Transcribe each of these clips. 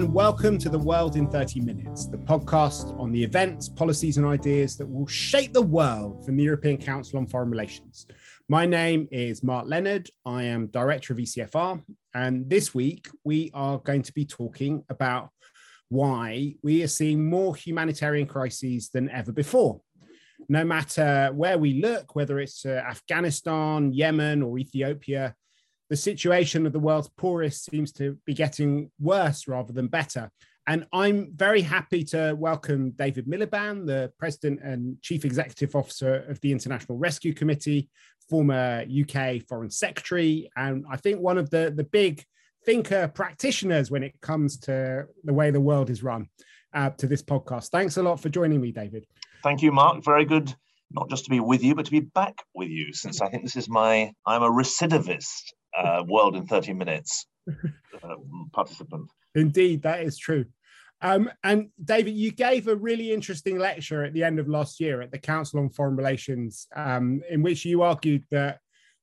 and welcome to The World in 30 Minutes, the podcast on the events, policies, and ideas that will shape the world from the European Council on Foreign Relations. My name is Mark Leonard. I am Director of ECFR. And this week, we are going to be talking about why we are seeing more humanitarian crises than ever before. No matter where we look, whether it's uh, Afghanistan, Yemen, or Ethiopia, the situation of the world's poorest seems to be getting worse rather than better. And I'm very happy to welcome David Miliband, the President and Chief Executive Officer of the International Rescue Committee, former UK Foreign Secretary, and I think one of the, the big thinker practitioners when it comes to the way the world is run uh, to this podcast. Thanks a lot for joining me, David. Thank you, Mark. Very good, not just to be with you, but to be back with you, since I think this is my, I'm a recidivist uh, World in 30 Minutes uh, participant. Indeed, that is true. Um, and David, you gave a really interesting lecture at the end of last year at the Council on Foreign Relations, um, in which you argued that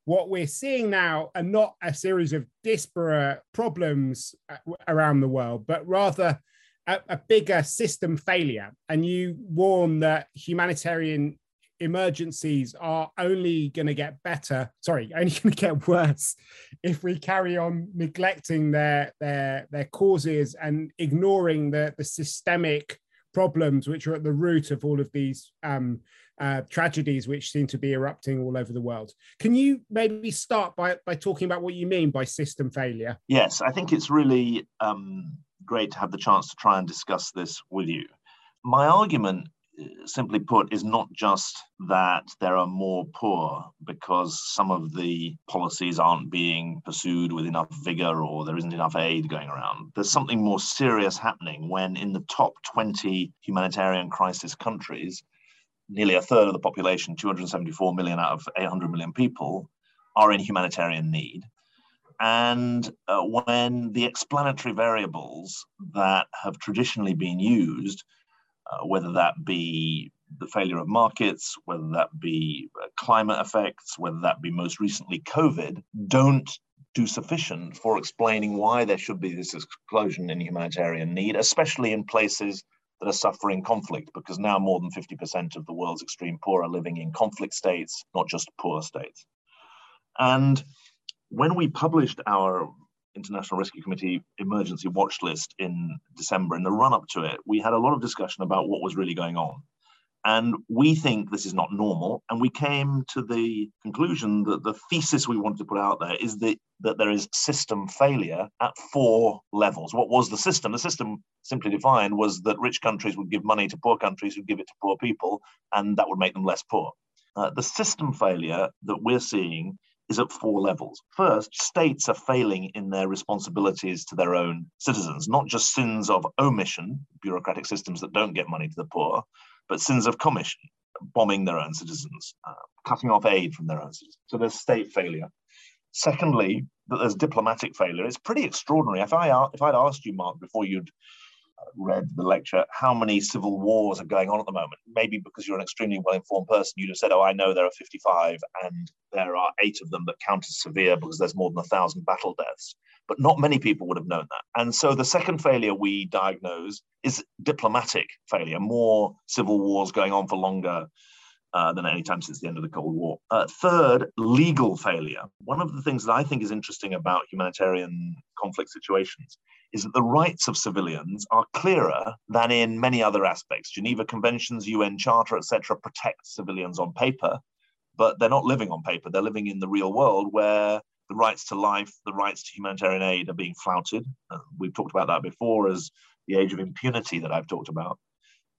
what we're seeing now are not a series of disparate problems uh, around the world, but rather a, a bigger system failure. And you warn that humanitarian emergencies are only going to get better sorry only going to get worse if we carry on neglecting their their their causes and ignoring the the systemic problems which are at the root of all of these um, uh, tragedies which seem to be erupting all over the world. Can you maybe start by, by talking about what you mean by system failure? Yes, I think it's really um, great to have the chance to try and discuss this with you. My argument simply put, is not just that there are more poor because some of the policies aren't being pursued with enough vigor or there isn't enough aid going around. There's something more serious happening when, in the top 20 humanitarian crisis countries, nearly a third of the population, 274 million out of 800 million people, are in humanitarian need. And uh, when the explanatory variables that have traditionally been used uh, whether that be the failure of markets, whether that be uh, climate effects, whether that be most recently COVID, don't do sufficient for explaining why there should be this explosion in humanitarian need, especially in places that are suffering conflict, because now more than 50% of the world's extreme poor are living in conflict states, not just poor states. And when we published our International Rescue Committee emergency watch list in December, in the run up to it, we had a lot of discussion about what was really going on. And we think this is not normal. And we came to the conclusion that the thesis we wanted to put out there is that, that there is system failure at four levels. What was the system? The system, simply defined, was that rich countries would give money to poor countries who give it to poor people, and that would make them less poor. Uh, the system failure that we're seeing is at four levels. First, states are failing in their responsibilities to their own citizens, not just sins of omission, bureaucratic systems that don't get money to the poor, but sins of commission, bombing their own citizens, uh, cutting off aid from their own citizens. So there's state failure. Secondly, that there's diplomatic failure. It's pretty extraordinary. If I if I'd asked you, Mark, before you'd read the lecture how many civil wars are going on at the moment. Maybe because you're an extremely well informed person, you'd have said, Oh, I know there are 55, and there are eight of them that count as severe because there's more than a thousand battle deaths. But not many people would have known that. And so the second failure we diagnose is diplomatic failure, more civil wars going on for longer. Uh, than any time since the end of the Cold War. Uh, third, legal failure. One of the things that I think is interesting about humanitarian conflict situations is that the rights of civilians are clearer than in many other aspects. Geneva Conventions, UN Charter, etc., protect civilians on paper, but they're not living on paper. They're living in the real world where the rights to life, the rights to humanitarian aid are being flouted. Uh, we've talked about that before as the age of impunity that I've talked about.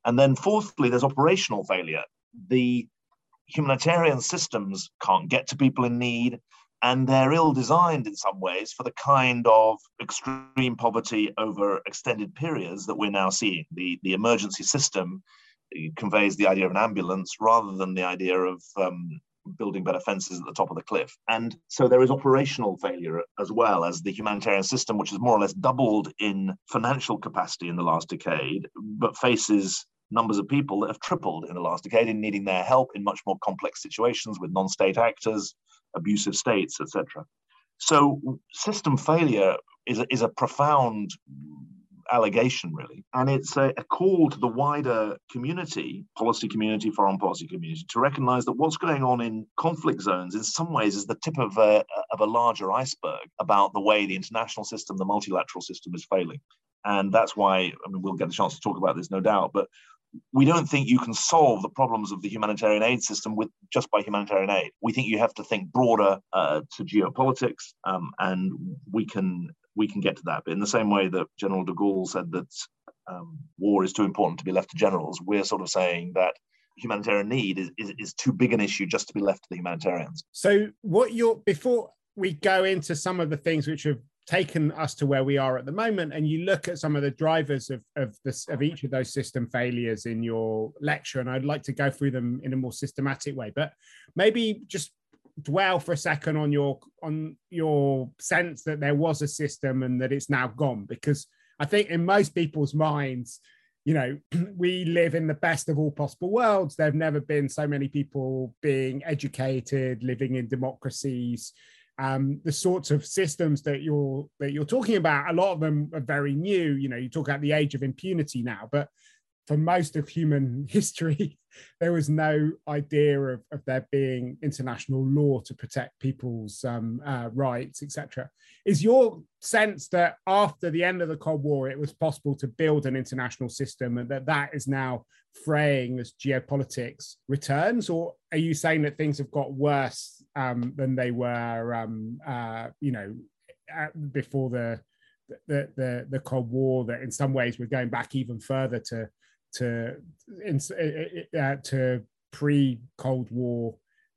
And then, fourthly, there's operational failure. The humanitarian systems can't get to people in need and they're ill designed in some ways for the kind of extreme poverty over extended periods that we're now seeing. The, the emergency system conveys the idea of an ambulance rather than the idea of um, building better fences at the top of the cliff. And so there is operational failure as well as the humanitarian system, which has more or less doubled in financial capacity in the last decade, but faces numbers of people that have tripled in the last decade in needing their help in much more complex situations with non-state actors, abusive states, etc. So system failure is a, is a profound allegation, really. And it's a, a, call to the wider community, policy community, foreign policy community, to recognize that what's going on in conflict zones in some ways is the tip of a, of a larger iceberg about the way the international system, the multilateral system is failing. And that's why, I mean, we'll get a chance to talk about this, no doubt, but we don't think you can solve the problems of the humanitarian aid system with just by humanitarian aid. We think you have to think broader uh, to geopolitics, um, and we can we can get to that. But in the same way that General de Gaulle said that um, war is too important to be left to generals, we're sort of saying that humanitarian need is, is, is too big an issue just to be left to the humanitarians. So, what you're before we go into some of the things which have taken us to where we are at the moment and you look at some of the drivers of, of this of each of those system failures in your lecture and i'd like to go through them in a more systematic way but maybe just dwell for a second on your on your sense that there was a system and that it's now gone because i think in most people's minds you know we live in the best of all possible worlds. There've never been so many people being educated living in democracies um, the sorts of systems that you're that you're talking about, a lot of them are very new. You know, you talk about the age of impunity now, but for most of human history, there was no idea of, of there being international law to protect people's um, uh, rights, etc. Is your sense that after the end of the Cold War, it was possible to build an international system and that that is now fraying as geopolitics returns? Or are you saying that things have got worse um, than they were, um, uh, you know, before the, the, the, the Cold War, that in some ways we're going back even further to to uh, to pre Cold War,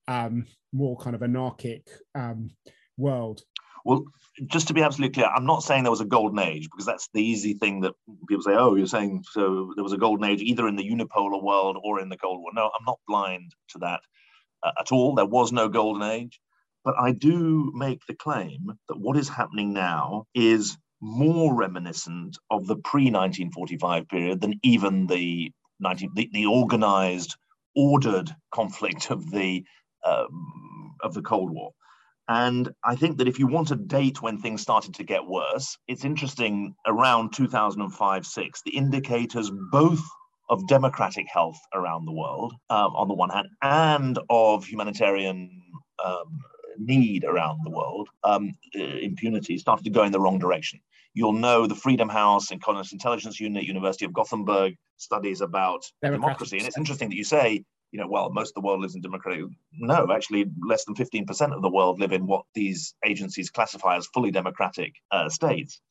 um, more kind of anarchic um, world. Well, just to be absolutely clear, I'm not saying there was a golden age because that's the easy thing that people say. Oh, you're saying so there was a golden age either in the unipolar world or in the Cold War. No, I'm not blind to that at all. There was no golden age, but I do make the claim that what is happening now is more reminiscent of the pre 1945 period than even the, 19, the, the organized, ordered conflict of the um, of the Cold War. And I think that if you want a date when things started to get worse, it's interesting around 2005 6, the indicators both of democratic health around the world, um, on the one hand, and of humanitarian um, need around the world, um, impunity started to go in the wrong direction. You'll know the Freedom House and Intelligence Unit, University of Gothenburg studies about democracy. And it's interesting that you say, you know, well, most of the world lives in democratic. No, actually, less than 15% of the world live in what these agencies classify as fully democratic uh, states.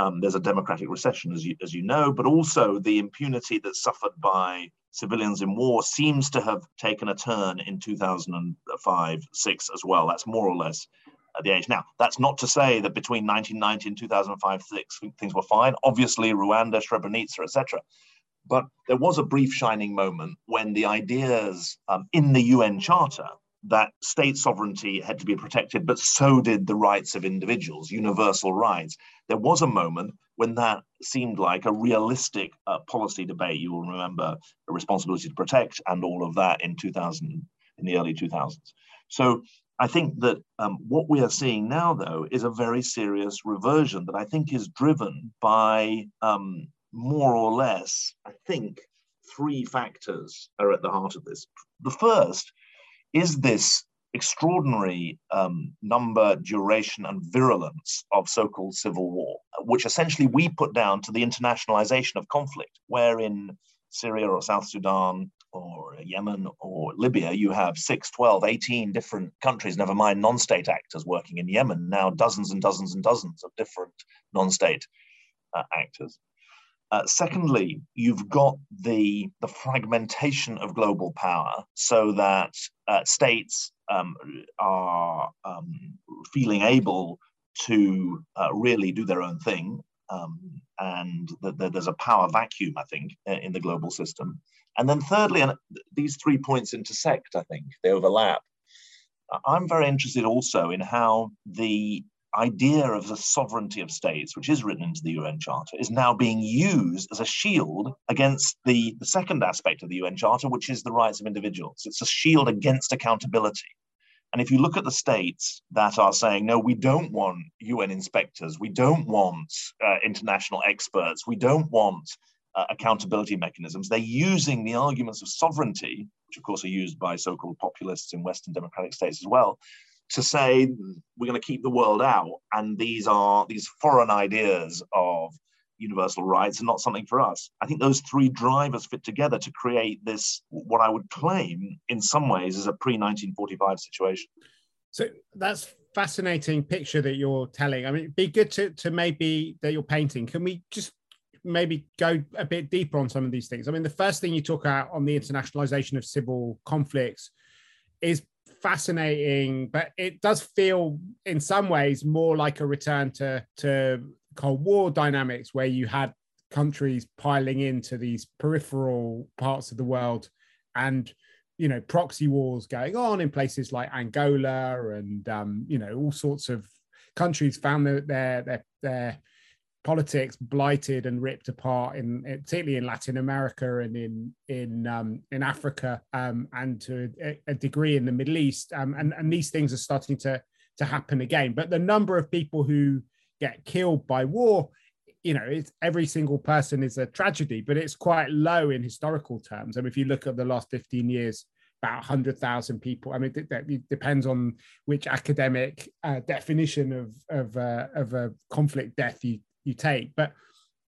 Um, there's a democratic recession, as you, as you know, but also the impunity that's suffered by civilians in war seems to have taken a turn in 2005 6 as well. That's more or less the age. Now, that's not to say that between 1990 and 2005, six, things were fine. Obviously, Rwanda, Srebrenica, etc. But there was a brief shining moment when the ideas um, in the UN Charter that state sovereignty had to be protected, but so did the rights of individuals, universal rights. There was a moment when that seemed like a realistic uh, policy debate. You will remember a responsibility to protect and all of that in 2000, in the early 2000s. So I think that um, what we are seeing now, though, is a very serious reversion that I think is driven by um, more or less, I think, three factors are at the heart of this. The first is this extraordinary um, number, duration, and virulence of so called civil war, which essentially we put down to the internationalization of conflict, where in Syria or South Sudan or Yemen or Libya, you have 6, 12, 18 different countries, never mind non state actors working in Yemen, now dozens and dozens and dozens of different non state uh, actors. Uh, secondly, you've got the, the fragmentation of global power so that uh, states um, are um, feeling able to uh, really do their own thing. Um, and that there's a power vacuum, I think, in the global system. And then thirdly, and these three points intersect, I think, they overlap. I'm very interested also in how the idea of the sovereignty of states, which is written into the UN Charter, is now being used as a shield against the, the second aspect of the UN Charter, which is the rights of individuals. It's a shield against accountability. And if you look at the states that are saying, no, we don't want UN inspectors, we don't want uh, international experts, we don't want uh, accountability mechanisms, they're using the arguments of sovereignty, which of course are used by so called populists in Western democratic states as well, to say we're going to keep the world out. And these are these foreign ideas of universal rights are not something for us. I think those three drivers fit together to create this, what I would claim in some ways is a pre 1945 situation. So that's fascinating picture that you're telling. I mean, it'd be good to, to maybe that you're painting. Can we just maybe go a bit deeper on some of these things? I mean, the first thing you talk about on the internationalization of civil conflicts is fascinating, but it does feel in some ways more like a return to, to Cold War dynamics where you had countries piling into these peripheral parts of the world and you know proxy wars going on in places like Angola and um, you know all sorts of countries found their their their politics blighted and ripped apart in particularly in Latin America and in in um, in Africa um, and to a, a, degree in the Middle East. Um, and and these things are starting to to happen again. But the number of people who get killed by war you know it's every single person is a tragedy but it's quite low in historical terms. I mean if you look at the last 15 years about 100,000 people. I mean, it, depends on which academic uh, definition of of, uh, of a conflict death you you take, but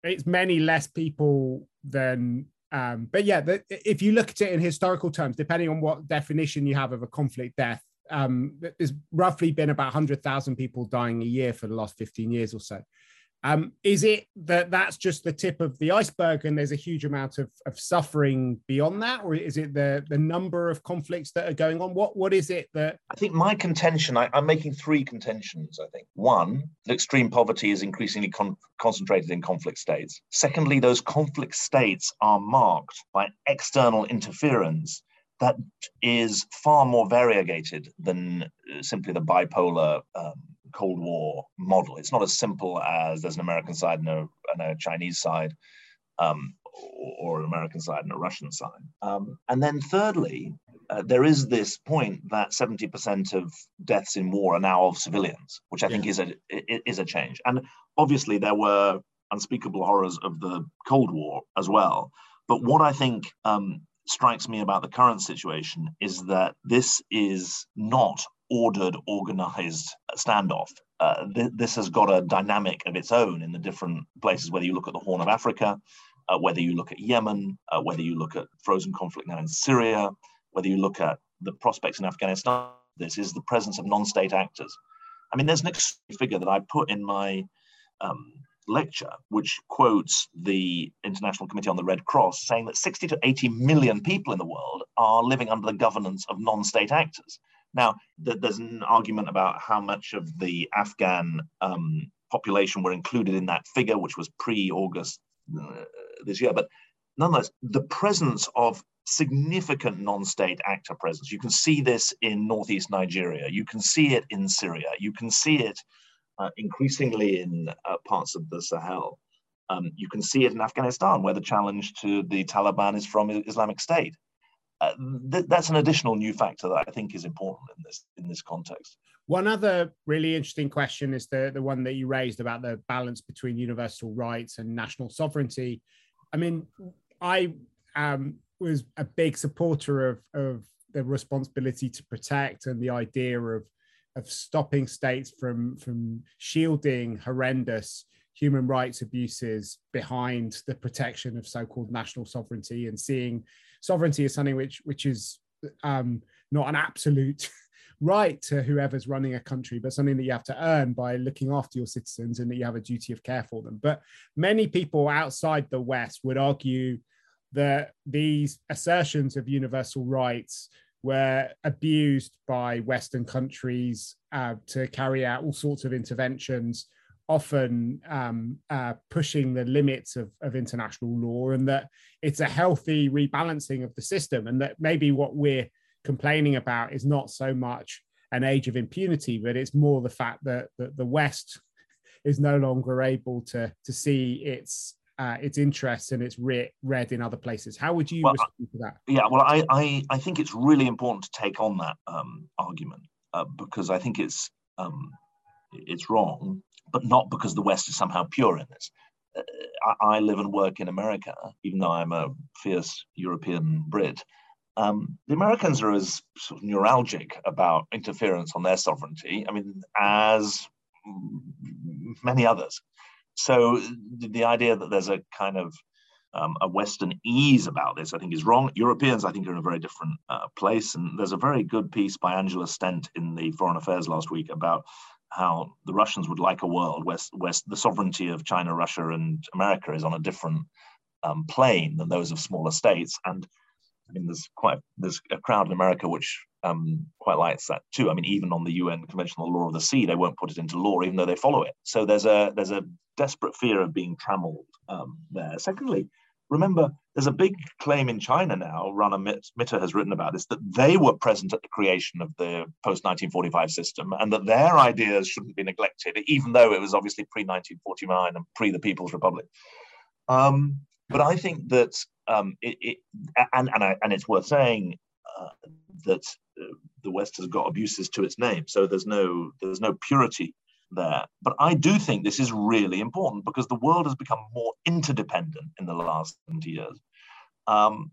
it's many less people than. Um, but yeah, the, if you look at it in historical terms, depending on what definition you have of a conflict death, um, there's roughly been about 100,000 people dying a year for the last 15 years or so. Um, is it that that's just the tip of the iceberg and there's a huge amount of, of suffering beyond that, or is it the the number of conflicts that are going on? What what is it that I think my contention? I, am making three contentions. I think one, that extreme poverty is increasingly con- concentrated in conflict states. Secondly, those conflict states are marked by external interference that is far more variegated than uh, simply the bipolar. Um, Cold War model. It's not as simple as there's an American side and a, and a Chinese side, um, or, or, an American side and a Russian side. Um, and then thirdly, uh, there is this point that 70% of deaths in war are now of civilians, which I yeah. think is a is a change. And obviously, there were unspeakable horrors of the Cold War as well. But what I think um, strikes me about the current situation is that this is not ordered, organized standoff. Uh, th- this has got a dynamic of its own in the different places, whether you look at the Horn of Africa, uh, whether you look at Yemen, uh, whether you look at frozen conflict now in Syria, whether you look at the prospects in Afghanistan. This is the presence of non state actors. I mean, there's an figure that I put in my um, lecture, which quotes the International Committee on the Red Cross, saying that 60 to 80 million people in the world are living under the governance of non state actors. Now, th- there's an argument about how much of the Afghan um, population were included in that figure, which was pre August uh, this year. But nonetheless, the presence of significant non state actor presence, you can see this in northeast Nigeria, you can see it in Syria, you can see it uh, increasingly in uh, parts of the Sahel. Um, you can see it in Afghanistan, where the challenge to the Taliban is from Islamic State uh, th- that's an additional new factor that I think is important in this in this context. One other really interesting question is the the one that you raised about the balance between universal rights and national sovereignty. I mean, I um, was a big supporter of of the responsibility to protect and the idea of of stopping states from from shielding horrendous human rights abuses behind the protection of so-called national sovereignty and seeing sovereignty as something which which is um, not an absolute right to whoever's running a country, but something that you have to earn by looking after your citizens and that you have a duty of care for them. But many people outside the West would argue that these assertions of universal rights were abused by Western countries uh, to carry out all sorts of interventions often um, uh, pushing the limits of, of international law, and that it's a healthy rebalancing of the system, and that maybe what we're complaining about is not so much an age of impunity, but it's more the fact that, that the West is no longer able to to see its uh, its interests and its re- read in other places. How would you well, respond to that? Yeah, well, I, I, I think it's really important to take on that um, argument uh, because I think it's um, it's wrong, but not because the West is somehow pure in this. Uh, I, I, live and work in America, even though I'm a fierce European Brit. Um, the Americans are as sort of neuralgic about interference on their sovereignty. I mean, as many others. So the idea that there's a kind of um, a Western ease about this, I think, is wrong. Europeans, I think, are in a very different uh, place. And there's a very good piece by Angela Stent in the Foreign Affairs last week about how the Russians would like a world where, where the sovereignty of China, Russia, and America is on a different um, plane than those of smaller states. And I mean, there's quite there's a crowd in America which um, quite likes that too. I mean, even on the UN Convention on the Law of the Sea, they won't put it into law, even though they follow it. So there's a there's a desperate fear of being trammelled um, there. Secondly, remember, there's a big claim in China now. Rana Mitter has written about this that they were present at the creation of the post 1945 system, and that their ideas shouldn't be neglected, even though it was obviously pre 1949 and pre the People's Republic. Um, but I think that um, it, it, and and, I, and it's worth saying uh, that uh, the West has got abuses to its name, so there's no there's no purity there. But I do think this is really important because the world has become more interdependent in the last 70 years. Um,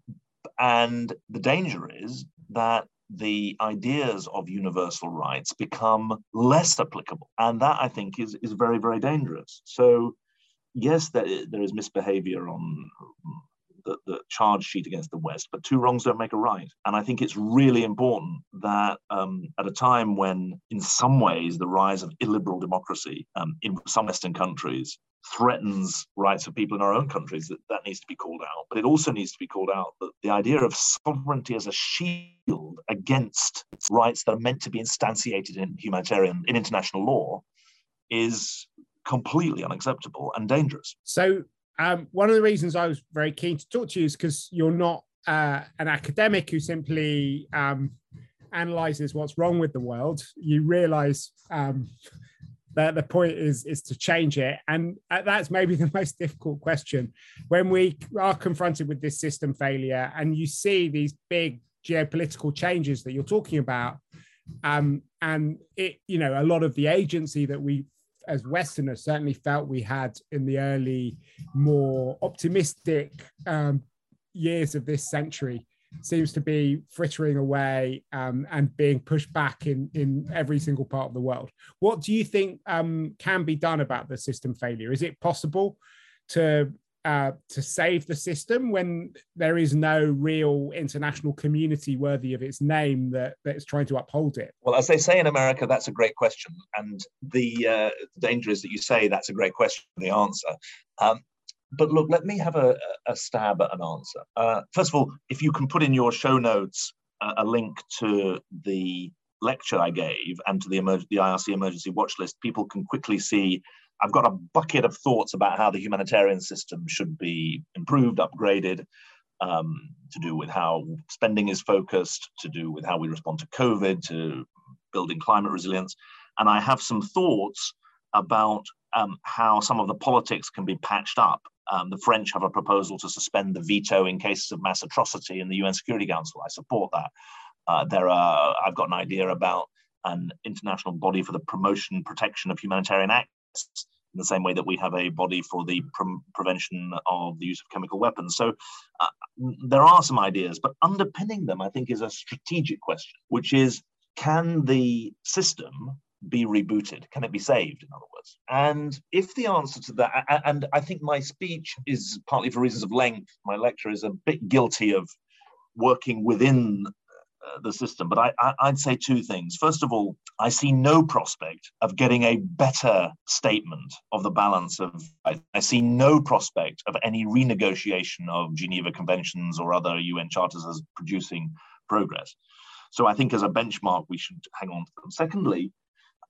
and the danger is that the ideas of universal rights become less applicable. And that I think is, is very, very dangerous. So, yes, there, there is misbehavior on the, the charge sheet against the West, but two wrongs don't make a right. And I think it's really important that um, at a time when, in some ways, the rise of illiberal democracy um, in some Western countries threatens rights of people in our own countries, that that needs to be called out. But it also needs to be called out that the idea of sovereignty as a shield against rights that are meant to be instantiated in humanitarian, in international law, is completely unacceptable and dangerous. So um, one of the reasons I was very keen to talk to you is because you're not uh, an academic who simply um, analyzes what's wrong with the world. You realize um, that the point is is to change it, and uh, that's maybe the most difficult question when we are confronted with this system failure, and you see these big geopolitical changes that you're talking about. Um, and it, you know, a lot of the agency that we as Westerners certainly felt we had in the early, more optimistic um, years of this century seems to be frittering away um, and being pushed back in, in every single part of the world. What do you think um, can be done about the system failure? Is it possible to uh, to save the system when there is no real international community worthy of its name that, that is trying to uphold it? Well, as they say in America, that's a great question. And the uh, danger is that you say that's a great question, the answer. Um, but look, let me have a, a stab at an answer. Uh, first of all, if you can put in your show notes a, a link to the lecture I gave and to the, the IRC emergency watch list, people can quickly see I've got a bucket of thoughts about how the humanitarian system should be improved, upgraded, um, to do with how spending is focused, to do with how we respond to COVID, to building climate resilience. And I have some thoughts about um, how some of the politics can be patched up. Um, the French have a proposal to suspend the veto in cases of mass atrocity in the UN Security Council. I support that. Uh, there are, I've got an idea about an international body for the promotion protection of humanitarian acts in the same way that we have a body for the pre- prevention of the use of chemical weapons. So uh, there are some ideas, but underpinning them, I think, is a strategic question, which is can the system be rebooted? Can it be saved, in other words? And if the answer to that, and I think my speech is partly for reasons of length, my lecture is a bit guilty of working within the system. But I, I, would say two things. First of all, I see no prospect of getting a better statement of the balance of. I, I see no prospect of any renegotiation of Geneva Conventions or other UN charters as producing progress. So I think as a benchmark, we should hang on to them. Secondly,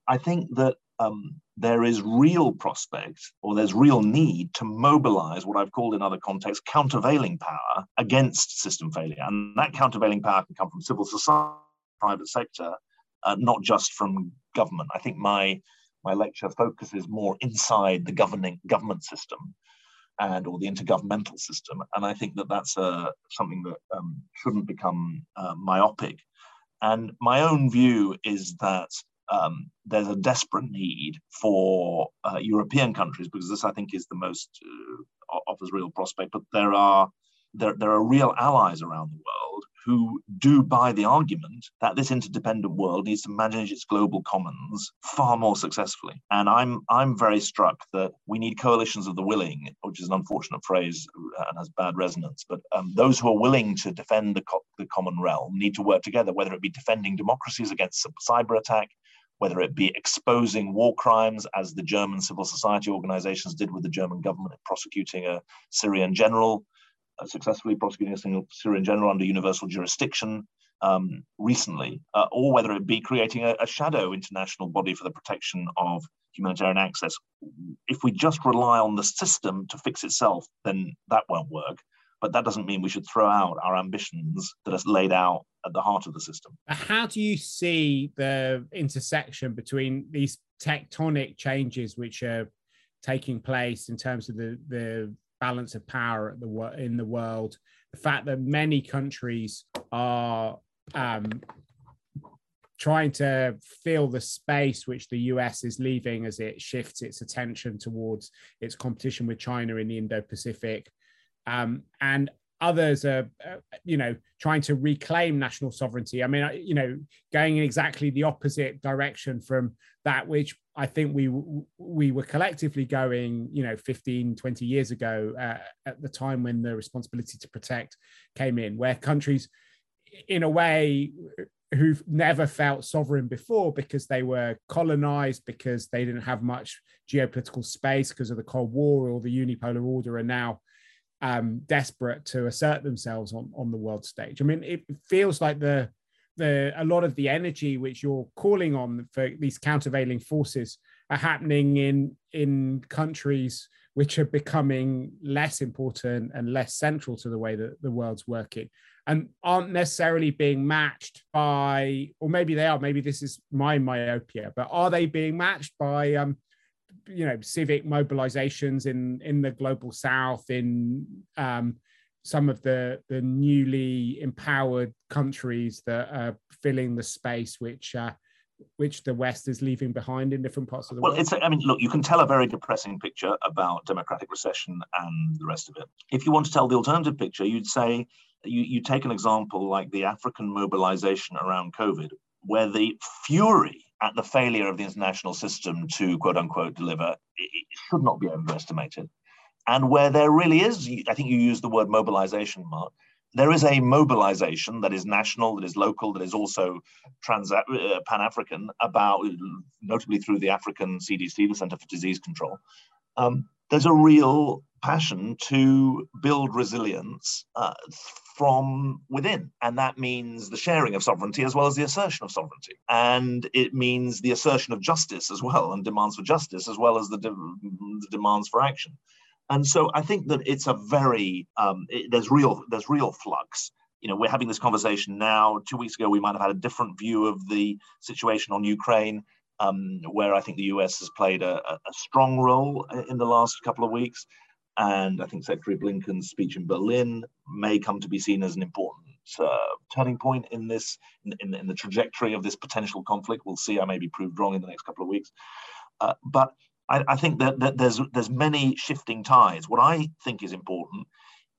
I think that um, there is real prospect or there's real need to mobilize what I've called in other contexts countervailing power against system failure. And that countervailing power can come from civil society, private sector, uh, not just from government. I think my my lecture focuses more inside the governing government system and or the intergovernmental system. And I think that that's uh, something that um, shouldn't become uh, myopic And my own view is that um, there's a desperate need for uh, European countries because this, I think, is the most uh, offers real prospect. But there are there, there are real allies around the world who do buy the argument that this interdependent world needs to manage its global commons far more successfully. And I'm I'm very struck that we need coalitions of the willing, which is an unfortunate phrase and has bad resonance. But um, those who are willing to defend the, co- the common realm need to work together, whether it be defending democracies against cyber attack, whether it be exposing war crimes, as the German civil society organizations did with the German government prosecuting a Syrian general, uh, successfully prosecuting a Syrian general under universal jurisdiction um, recently, uh, or whether it be creating a, a, shadow international body for the protection of humanitarian access. If we just rely on the system to fix itself, then that won't work. But that doesn't mean we should throw out our ambitions that are laid out at the heart of the system. How do you see the intersection between these tectonic changes which are taking place in terms of the, the balance of power the in the world, the fact that many countries are um, trying to fill the space which the US is leaving as it shifts its attention towards its competition with China in the Indo-Pacific, um, and others are, uh, you know, trying to reclaim national sovereignty. I mean, you know, going in exactly the opposite direction from that which I think we we were collectively going, you know, 15, 20 years ago uh, at the time when the responsibility to protect came in, where countries, in a way, who've never felt sovereign before because they were colonized, because they didn't have much geopolitical space because of the Cold War or the unipolar order, are now um, desperate to assert themselves on, on the world stage. I mean, it feels like the the a lot of the energy which you're calling on for these countervailing forces are happening in in countries which are becoming less important and less central to the way that the world's working and aren't necessarily being matched by or maybe they are maybe this is my myopia but are they being matched by um you know civic mobilizations in in the global south in um some of the the newly empowered countries that are filling the space which uh, which the West is leaving behind in different parts of the well, world? Well, it's, I mean, look, you can tell a very depressing picture about democratic recession and the rest of it. If you want to tell the alternative picture, you'd say, you, you take an example like the African mobilization around COVID, where the fury at the failure of the international system to quote unquote deliver it should not be overestimated and where there really is, I think you use the word mobilization, Mark. There is a mobilization that is national, that is local, that is also trans uh, Pan African, about notably through the African CDC, the Center for Disease Control. Um, there's a real passion to build resilience uh, from within. And that means the sharing of sovereignty as well as the assertion of sovereignty. And it means the assertion of justice as well, and demands for justice as well as the, de- the demands for action. And so I think that it's a very um, it, there's real there's real flux. You know, we're having this conversation now. Two weeks ago, we might have had a different view of the situation on Ukraine, um, where I think the US has played a, a, strong role in the last couple of weeks. And I think Secretary Blinken's speech in Berlin may come to be seen as an important uh, turning point in this in, in, the trajectory of this potential conflict. We'll see. I may be proved wrong in the next couple of weeks. Uh, but I, I think that, that there's there's many shifting tides. What I think is important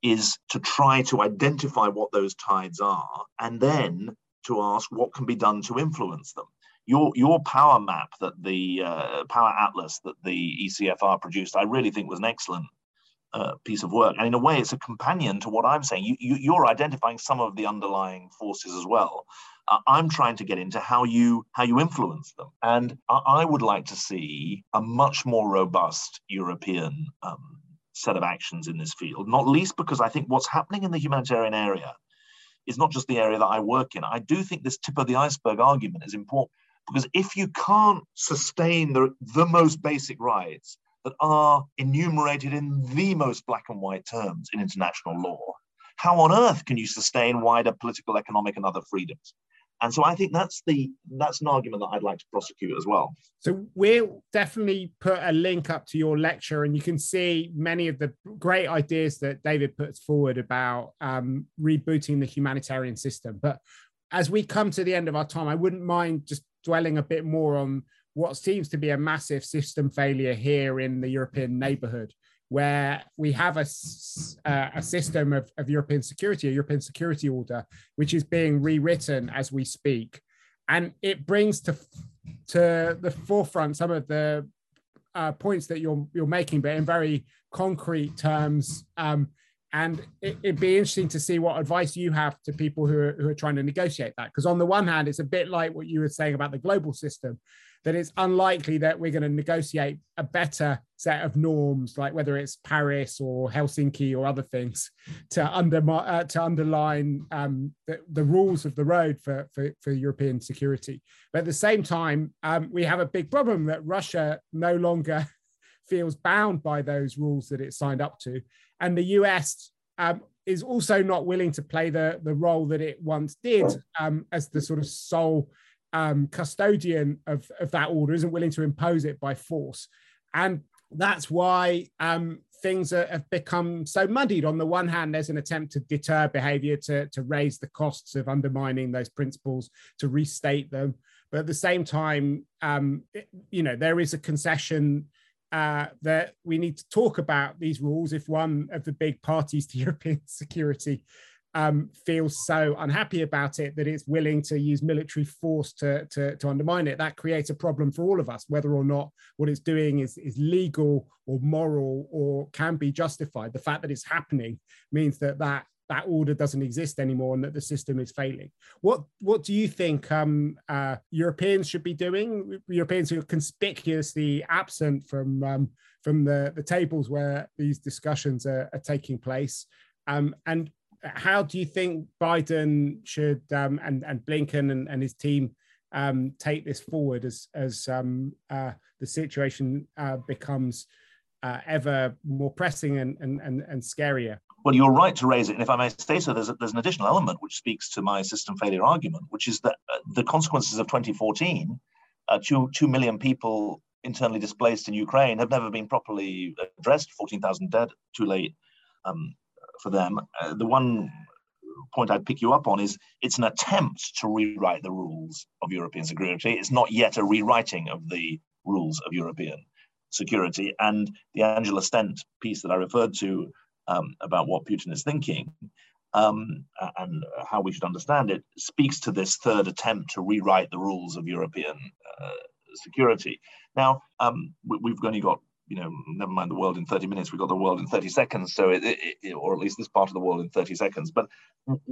is to try to identify what those tides are and then to ask what can be done to influence them. Your, your power map that the uh, power atlas that the ECFR produced, I really think was an excellent uh, piece of work. And in a way, it's a companion to what I'm saying. You, you, you're identifying some of the underlying forces as well uh, I'm trying to get into how you how you influence them, and I, I would like to see a much more robust European um, set of actions in this field. Not least because I think what's happening in the humanitarian area is not just the area that I work in. I do think this tip of the iceberg argument is important because if you can't sustain the, the most basic rights that are enumerated in the most black and white terms in international law, how on earth can you sustain wider political, economic, and other freedoms? And so I think that's the that's an argument that I'd like to prosecute as well. So we'll definitely put a link up to your lecture, and you can see many of the great ideas that David puts forward about um, rebooting the humanitarian system. But as we come to the end of our time, I wouldn't mind just dwelling a bit more on what seems to be a massive system failure here in the European neighborhood, where we have a, uh, a system of, of European security, a European security order, which is being rewritten as we speak. And it brings to, to the forefront some of the uh, points that you're, you're making, but in very concrete terms. Um, and it, would be interesting to see what advice you have to people who are, who are trying to negotiate that. Because on the one hand, it's a bit like what you were saying about the global system, that it's unlikely that we're going to negotiate a better set of norms, like whether it's Paris or Helsinki or other things, to, under, uh, to underline um, the, the, rules of the road for, for, for, European security. But at the same time, um, we have a big problem that Russia no longer feels bound by those rules that it signed up to. And the US um, is also not willing to play the, the role that it once did um, as the sort of sole um, custodian of, of that order, isn't willing to impose it by force. And that's why um, things are, have become so muddied. On the one hand, there's an attempt to deter behavior, to, to raise the costs of undermining those principles, to restate them. But at the same time, um, it, you know, there is a concession uh, that we need to talk about these rules if one of the big parties to European security um, feels so unhappy about it that it's willing to use military force to, to, to, undermine it. That creates a problem for all of us, whether or not what it's doing is, is legal or moral or can be justified. The fact that it's happening means that that that order doesn't exist anymore and that the system is failing. What what do you think um, uh, Europeans should be doing? Europeans who are conspicuously absent from um, from the, the tables where these discussions are, are taking place. Um, and how do you think Biden should um, and and Blinken and, and his team um, take this forward as as um, uh, the situation uh, becomes uh, ever more pressing and, and, and, and scarier? Well, you're right to raise it. And if I may say so, there's, a, there's an additional element which speaks to my system failure argument, which is that uh, the consequences of 2014, uh, two, 2 million people internally displaced in Ukraine have never been properly addressed, 14,000 dead, too late um, for them. Uh, the one point I'd pick you up on is it's an attempt to rewrite the rules of European security. It's not yet a rewriting of the rules of European security. And the Angela Stent piece that I referred to um, about what Putin is thinking um, and how we should understand it speaks to this third attempt to rewrite the rules of European uh, security. Now, um, we, have only got you know, never mind the world in 30 minutes, we've got the world in 30 seconds. So, it, it, or at least this part of the world in 30 seconds. But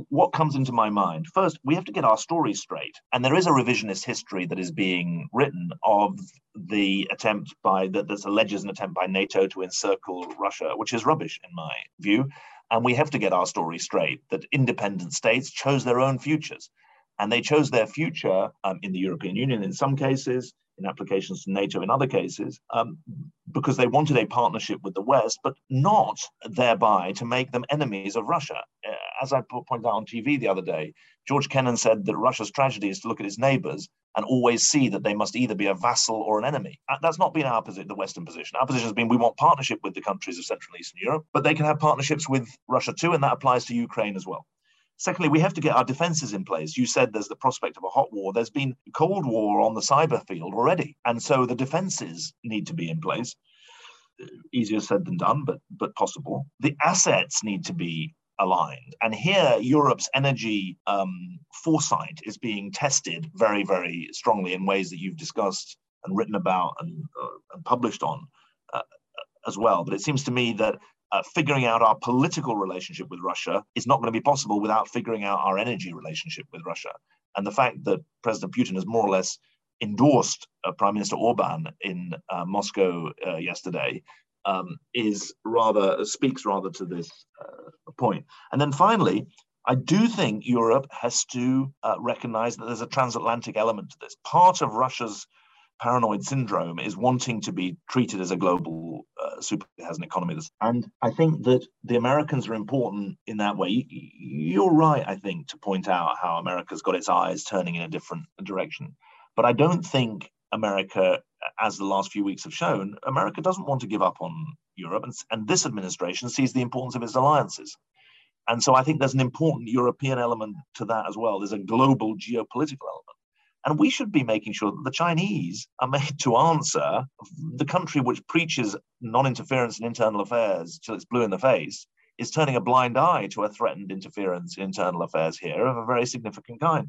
what comes into my mind? First, we have to get our story straight. And there is a revisionist history that is being written of the attempt by, that, that alleges an attempt by NATO to encircle Russia, which is rubbish in my view. And we have to get our story straight that independent states chose their own futures. And they chose their future um, in the European Union in some cases, in applications to NATO in other cases, um, because they wanted a partnership with the West, but not thereby to make them enemies of Russia. Uh, as I pointed out on TV the other day, George Kennan said that Russia's tragedy is to look at its neighbors and always see that they must either be a vassal or an enemy. Uh, that's not been our position, the Western position. Our position has been we want partnership with the countries of Central and Eastern Europe, but they can have partnerships with Russia too, and that applies to Ukraine as well. Secondly, we have to get our defenses in place. You said there's the prospect of a hot war. There's been Cold War on the cyber field already. And so the defenses need to be in place. Easier said than done, but but possible. The assets need to be aligned. And here, Europe's energy um, foresight is being tested very, very strongly in ways that you've discussed and written about and, uh, and published on uh, as well. But it seems to me that uh, figuring out our political relationship with Russia is not going to be possible without figuring out our energy relationship with Russia. And the fact that President Putin has more or less endorsed uh, Prime Minister Orban in uh, Moscow uh, yesterday um, is rather speaks rather to this uh, point. And then finally, I do think Europe has to uh, recognize that there's a transatlantic element to this. Part of Russia's paranoid syndrome is wanting to be treated as a global uh, super has an economy that's, and i think that the americans are important in that way you're right i think to point out how america's got its eyes turning in a different direction but i don't think america as the last few weeks have shown america doesn't want to give up on europe and, and this administration sees the importance of its alliances And so I think there's an important European element to that as well. There's a global geopolitical element. And we should be making sure that the Chinese are made to answer the country which preaches non interference in internal affairs till it's blue in the face is turning a blind eye to a threatened interference in internal affairs here of a very significant kind.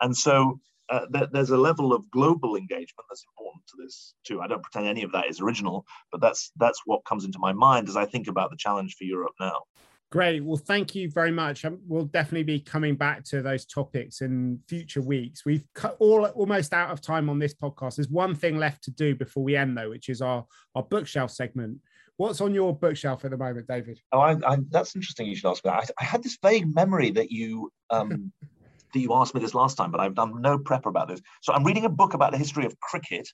And so uh, th- there's a level of global engagement that's important to this too. I don't pretend any of that is original, but that's that's what comes into my mind as I think about the challenge for Europe now. Great. Well, thank you very much. Um, we'll definitely be coming back to those topics in future weeks. We've cut all almost out of time on this podcast. There's one thing left to do before we end, though, which is our our bookshelf segment. What's on your bookshelf at the moment, David? Oh, I, I, that's interesting. You should ask me that. I, I had this vague memory that you um, that you asked me this last time, but I've done no prep about this. So I'm reading a book about the history of cricket,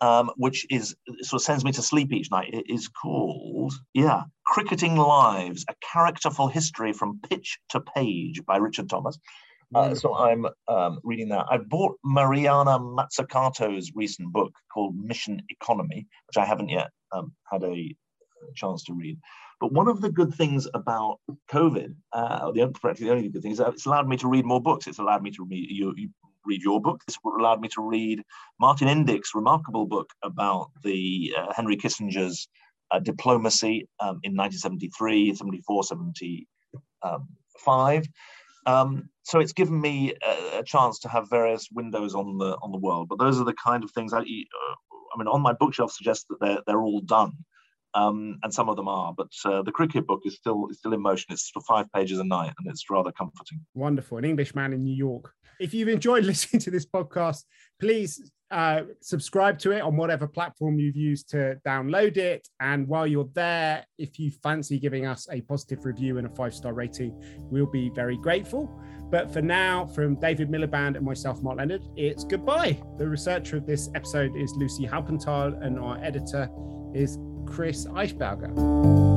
um, which is sort of sends me to sleep each night. It is called, yeah, Cricketing Lives: A Characterful History from Pitch to Page by Richard Thomas. Uh, so I'm um, reading that. I bought Mariana Mazzucato's recent book called Mission Economy, which I haven't yet um, had a chance to read. But one of the good things about COVID, uh, the, the only good thing is that it's allowed me to read more books. It's allowed me to read you, you read your book. This allowed me to read Martin Indyk's remarkable book about the uh, Henry Kissinger's uh, diplomacy um, in 1973, 74, 75. Um, so it's given me a, a, chance to have various windows on the on the world. But those are the kind of things I, uh, I mean, on my bookshelf suggests that they're they're all done um, and some of them are. But uh, the cricket book is still is still in motion. It's five pages a night, and it's rather comforting. Wonderful, an Englishman in New York. If you've enjoyed listening to this podcast, please uh, subscribe to it on whatever platform you've used to download it. And while you're there, if you fancy giving us a positive review and a five star rating, we'll be very grateful. But for now, from David Miliband and myself, Mark Leonard, it's goodbye. The researcher of this episode is Lucy Halpenthal, and our editor is Chris Eichberger.